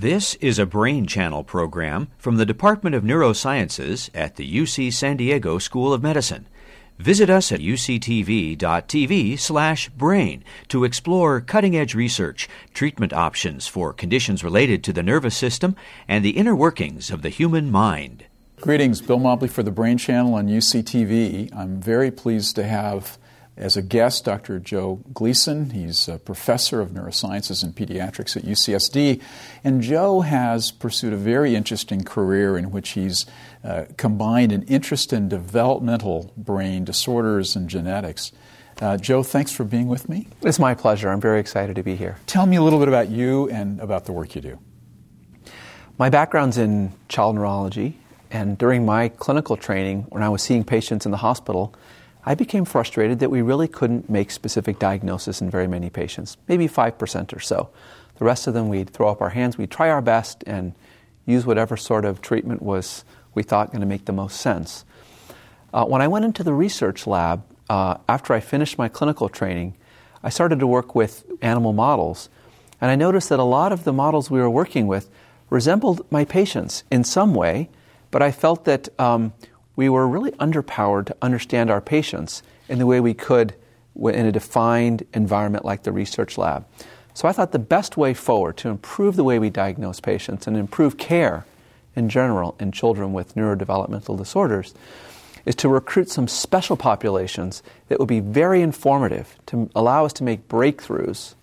This is a Brain Channel program from the Department of Neurosciences at the UC San Diego School of Medicine. Visit us at uctv.tv slash brain to explore cutting edge research, treatment options for conditions related to the nervous system, and the inner workings of the human mind. Greetings, Bill Mobley for the Brain Channel on UCTV. I'm very pleased to have as a guest Dr. Joe Gleeson. He's a professor of neurosciences and pediatrics at UCSD. And Joe has pursued a very interesting career in which he's uh, combined an interest in developmental brain disorders and genetics. Uh, Joe, thanks for being with me. It's my pleasure. I'm very excited to be here. Tell me a little bit about you and about the work you do. My background's in child neurology, and during my clinical training, when I was seeing patients in the hospital, I became frustrated that we really couldn't make specific diagnosis in very many patients, maybe 5% or so. The rest of them, we'd throw up our hands, we'd try our best and use whatever sort of treatment was we thought going to make the most sense. Uh, when I went into the research lab, uh, after I finished my clinical training, I started to work with animal models, and I noticed that a lot of the models we were working with resembled my patients in some way, but I felt that um, we were really underpowered to understand our patients in the way we could in a defined environment like the research lab. So I thought the best way forward to improve the way we diagnose patients and improve care in general in children with neurodevelopmental disorders is to recruit some special populations that would be very informative to allow us to make breakthroughs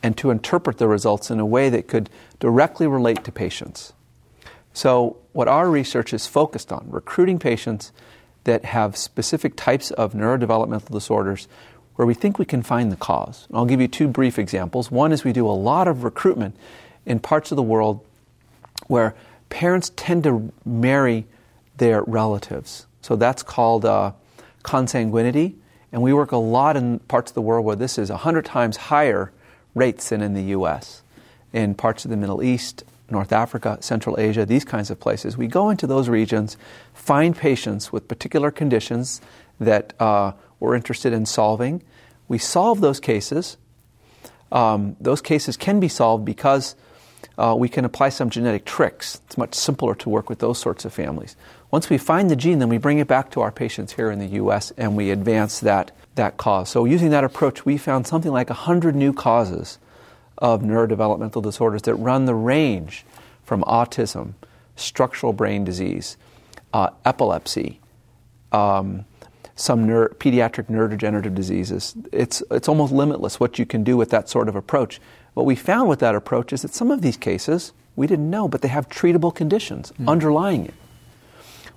and to interpret the results in a way that could directly relate to patients. So, what our research is focused on, recruiting patients that have specific types of neurodevelopmental disorders where we think we can find the cause. And I'll give you two brief examples. One is we do a lot of recruitment in parts of the world where parents tend to marry their relatives. So that's called uh, consanguinity. And we work a lot in parts of the world where this is 100 times higher rates than in the US. In parts of the Middle East, North Africa, Central Asia, these kinds of places. We go into those regions, find patients with particular conditions that uh, we're interested in solving. We solve those cases. Um, those cases can be solved because uh, we can apply some genetic tricks. It's much simpler to work with those sorts of families. Once we find the gene, then we bring it back to our patients here in the U.S. and we advance that, that cause. So, using that approach, we found something like 100 new causes of neurodevelopmental disorders that run the range from autism, structural brain disease, uh, epilepsy, um, some neuro- pediatric neurodegenerative diseases. It's, it's almost limitless what you can do with that sort of approach. What we found with that approach is that some of these cases we didn't know, but they have treatable conditions mm. underlying it.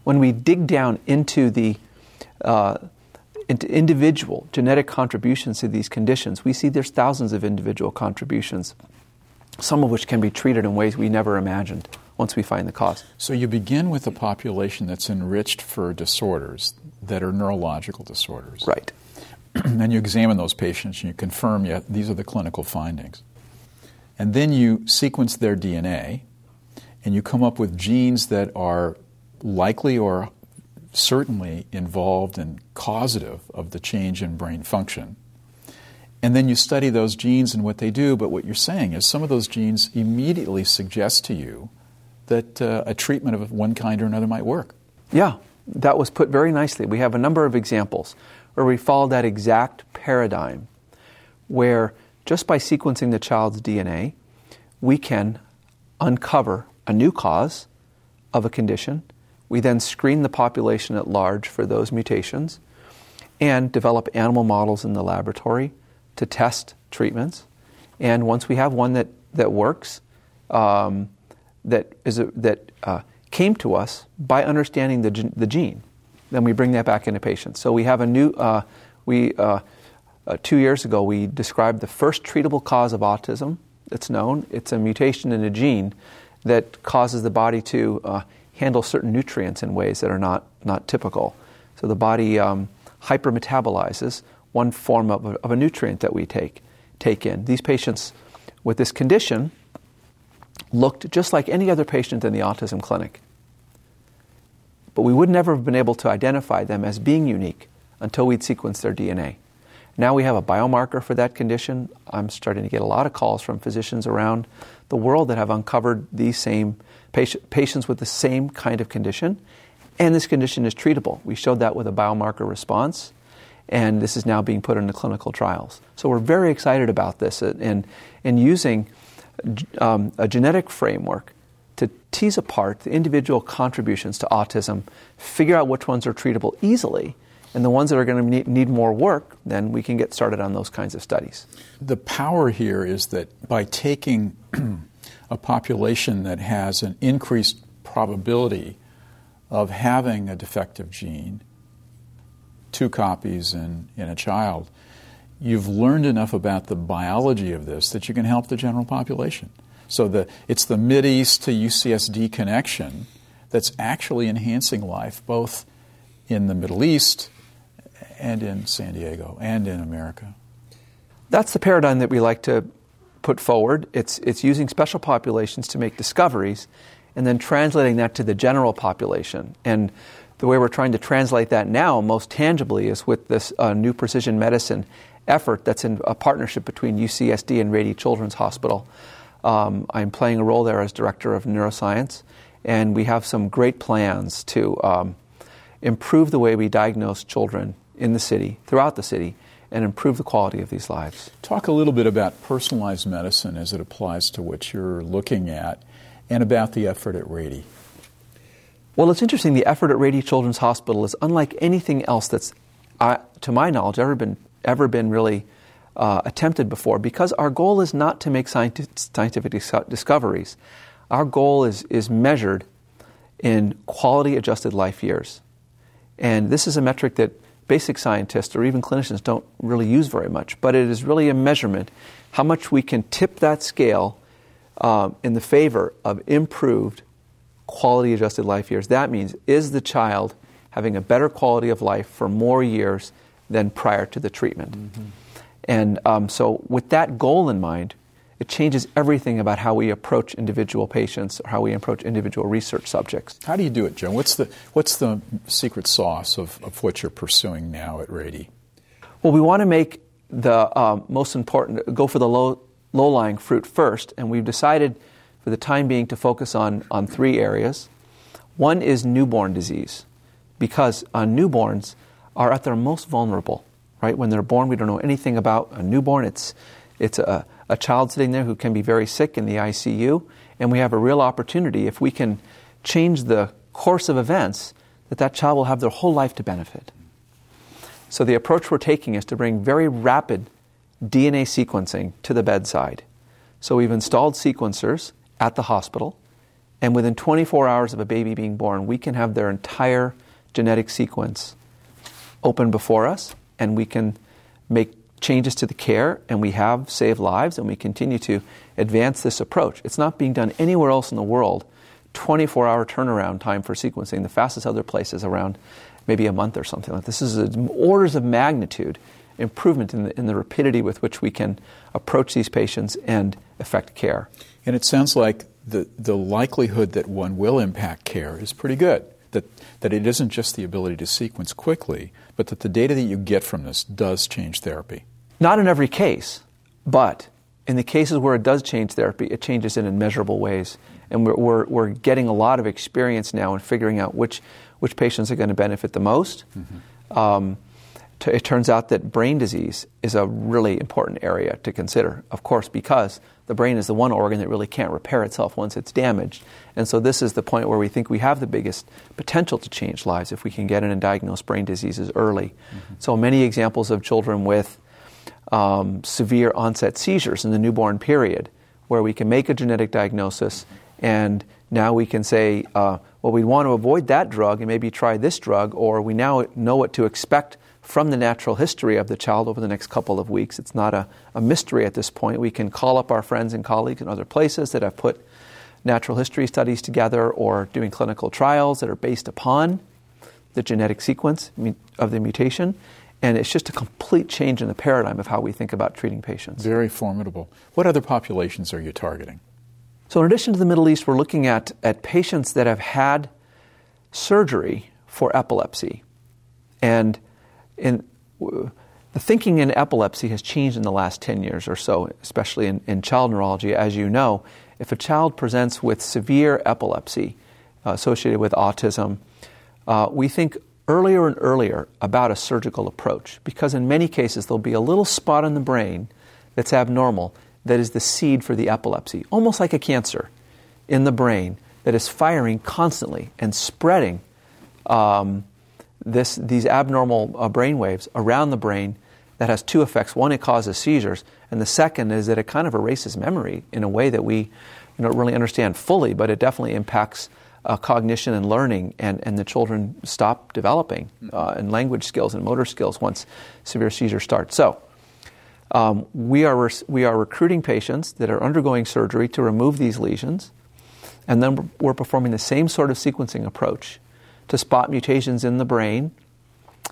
When we dig down into the uh, individual genetic contributions to these conditions, we see there's thousands of individual contributions, some of which can be treated in ways we never imagined once we find the cause. So you begin with a population that's enriched for disorders that are neurological disorders. Right. and then you examine those patients and you confirm, yeah, these are the clinical findings. And then you sequence their DNA and you come up with genes that are likely or certainly involved and causative of the change in brain function. And then you study those genes and what they do, but what you're saying is some of those genes immediately suggest to you that uh, a treatment of one kind or another might work. Yeah, that was put very nicely. We have a number of examples where we follow that exact paradigm where just by sequencing the child's DNA, we can uncover a new cause of a condition we then screen the population at large for those mutations and develop animal models in the laboratory to test treatments. And once we have one that, that works, um, that, is a, that uh, came to us by understanding the, the gene, then we bring that back into patients. So we have a new, uh, we, uh, uh two years ago, we described the first treatable cause of autism that's known. It's a mutation in a gene that causes the body to uh, handle certain nutrients in ways that are not, not typical. So the body um, hypermetabolizes one form of a, of a nutrient that we take, take in. These patients with this condition looked just like any other patient in the autism clinic. But we would never have been able to identify them as being unique until we'd sequenced their DNA. Now we have a biomarker for that condition. I'm starting to get a lot of calls from physicians around the world that have uncovered these same patients with the same kind of condition, and this condition is treatable. We showed that with a biomarker response, and this is now being put into clinical trials. So we're very excited about this and, and using um, a genetic framework to tease apart the individual contributions to autism, figure out which ones are treatable easily, and the ones that are going to need, need more work, then we can get started on those kinds of studies. The power here is that by taking a population that has an increased probability of having a defective gene, two copies in, in a child, you've learned enough about the biology of this that you can help the general population. So the, it's the East to UCSD connection that's actually enhancing life both in the Middle East and in San Diego and in America. That's the paradigm that we like to put forward. It's, it's using special populations to make discoveries and then translating that to the general population. And the way we're trying to translate that now most tangibly is with this uh, new precision medicine effort that's in a partnership between UCSD and Rady Children's Hospital. Um, I'm playing a role there as director of neuroscience, and we have some great plans to um, improve the way we diagnose children in the city, throughout the city, and improve the quality of these lives. Talk a little bit about personalized medicine as it applies to what you're looking at and about the effort at Rady. Well, it's interesting. The effort at Rady Children's Hospital is unlike anything else that's, uh, to my knowledge, ever been ever been really uh, attempted before. Because our goal is not to make scientific discoveries. Our goal is is measured in quality adjusted life years, and this is a metric that basic scientists or even clinicians don't really use very much, but it is really a measurement how much we can tip that scale um, in the favor of improved quality adjusted life years. That means, is the child having a better quality of life for more years than prior to the treatment? Mm-hmm. And um, so, with that goal in mind, it changes everything about how we approach individual patients or how we approach individual research subjects. How do you do it, Joe? What's the, what's the secret sauce of, of what you're pursuing now at Rady? Well, we want to make the uh, most important, go for the low, low-lying fruit first, and we've decided for the time being to focus on, on three areas. One is newborn disease, because uh, newborns are at their most vulnerable, right? When they're born, we don't know anything about a newborn. It's, it's a, a child sitting there who can be very sick in the ICU, and we have a real opportunity if we can change the course of events that that child will have their whole life to benefit. So the approach we're taking is to bring very rapid DNA sequencing to the bedside. So we've installed sequencers at the hospital, and within 24 hours of a baby being born, we can have their entire genetic sequence open before us, and we can make changes to the care, and we have saved lives, and we continue to advance this approach. It's not being done anywhere else in the world. 24 hour turnaround time for sequencing. The fastest other place is around maybe a month or something like this. This is orders of magnitude improvement in the, in the rapidity with which we can approach these patients and affect care. And it sounds like the, the likelihood that one will impact care is pretty good. That, that it isn't just the ability to sequence quickly, but that the data that you get from this does change therapy. Not in every case, but in the cases where it does change therapy, it changes in measurable ways. And we're, we're, we're getting a lot of experience now in figuring out which, which patients are going to benefit the most. Mm-hmm. Um, t- it turns out that brain disease is a really important area to consider, of course, because the brain is the one organ that really can't repair itself once it's damaged. And so, this is the point where we think we have the biggest potential to change lives if we can get in and diagnose brain diseases early. Mm-hmm. So, many examples of children with um, severe onset seizures in the newborn period, where we can make a genetic diagnosis and now we can say, uh, well, we want to avoid that drug and maybe try this drug, or we now know what to expect from the natural history of the child over the next couple of weeks. It's not a, a mystery at this point. We can call up our friends and colleagues in other places that have put natural history studies together or doing clinical trials that are based upon the genetic sequence of the mutation and it's just a complete change in the paradigm of how we think about treating patients. Very formidable. What other populations are you targeting? So, in addition to the Middle East, we're looking at, at patients that have had surgery for epilepsy. And in, the thinking in epilepsy has changed in the last 10 years or so, especially in, in child neurology, as you know. if a child presents with severe epilepsy uh, associated with autism, uh, we think earlier and earlier about a surgical approach because in many cases there'll be a little spot in the brain that's abnormal that is the seed for the epilepsy, almost like a cancer in the brain that is firing constantly and spreading um, this, these abnormal uh, brain waves around the brain that has two effects. One, it causes seizures, and the second is that it kind of erases memory in a way that we don't really understand fully, but it definitely impacts uh, cognition and learning, and, and the children stop developing uh, in language skills and motor skills once severe seizures start. So, um, we, are res- we are recruiting patients that are undergoing surgery to remove these lesions, and then we're performing the same sort of sequencing approach to spot mutations in the brain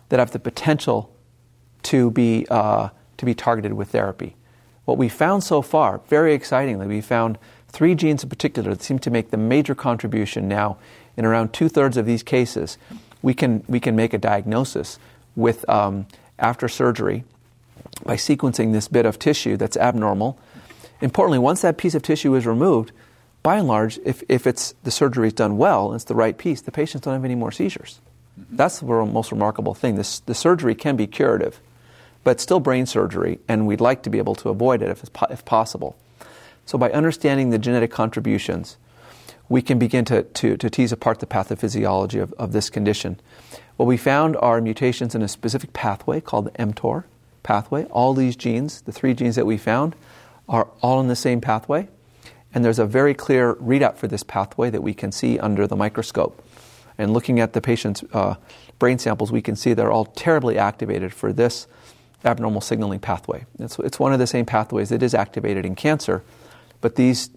that have the potential to be, uh, to be targeted with therapy. What we found so far, very excitingly, we found three genes in particular that seem to make the major contribution now in around two thirds of these cases. We can, we can make a diagnosis with um, after surgery by sequencing this bit of tissue that's abnormal. Importantly, once that piece of tissue is removed, by and large, if, if it's, the surgery is done well and it's the right piece, the patients don't have any more seizures. Mm-hmm. That's the most remarkable thing. This, the surgery can be curative, but still brain surgery, and we'd like to be able to avoid it if, if possible. So, by understanding the genetic contributions, we can begin to, to, to tease apart the pathophysiology of, of this condition. What we found are mutations in a specific pathway called the mTOR pathway. All these genes, the three genes that we found, are all in the same pathway. And there's a very clear readout for this pathway that we can see under the microscope. And looking at the patient's uh, brain samples, we can see they're all terribly activated for this abnormal signaling pathway. It's, it's one of the same pathways that is activated in cancer, but these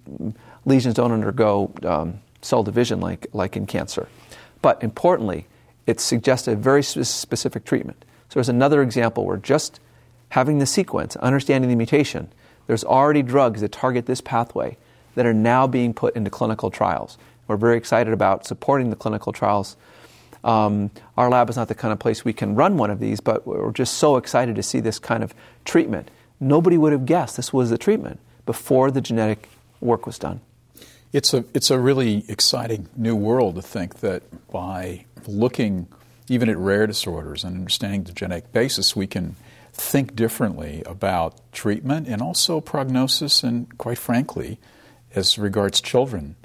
lesions don't undergo um, cell division like, like in cancer. But importantly, it suggests a very specific treatment. So there's another example where just having the sequence, understanding the mutation, there's already drugs that target this pathway that are now being put into clinical trials. We're very excited about supporting the clinical trials. Um, our lab is not the kind of place we can run one of these, but we're just so excited to see this kind of treatment. Nobody would have guessed this was the treatment before the genetic work was done. It's a, it's a really exciting new world to think that by looking even at rare disorders and understanding the genetic basis, we can think differently about treatment and also prognosis and, quite frankly, as regards children,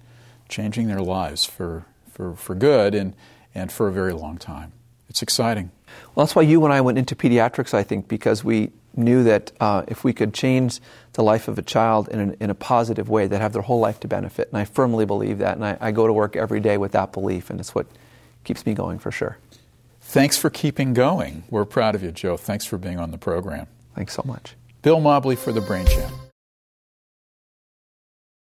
changing their lives for, for, for good and, and for a very long time. It's exciting. Well, that's why you and I went into pediatrics, I think, because we knew that uh, if we could change the life of a child in, an, in a positive way, they'd have their whole life to benefit. And I firmly believe that. And I, I go to work every day with that belief, and it's what keeps me going for sure. Thanks for keeping going. We're proud of you, Joe. Thanks for being on the program. Thanks so much. Bill Mobley for the Brain Champ.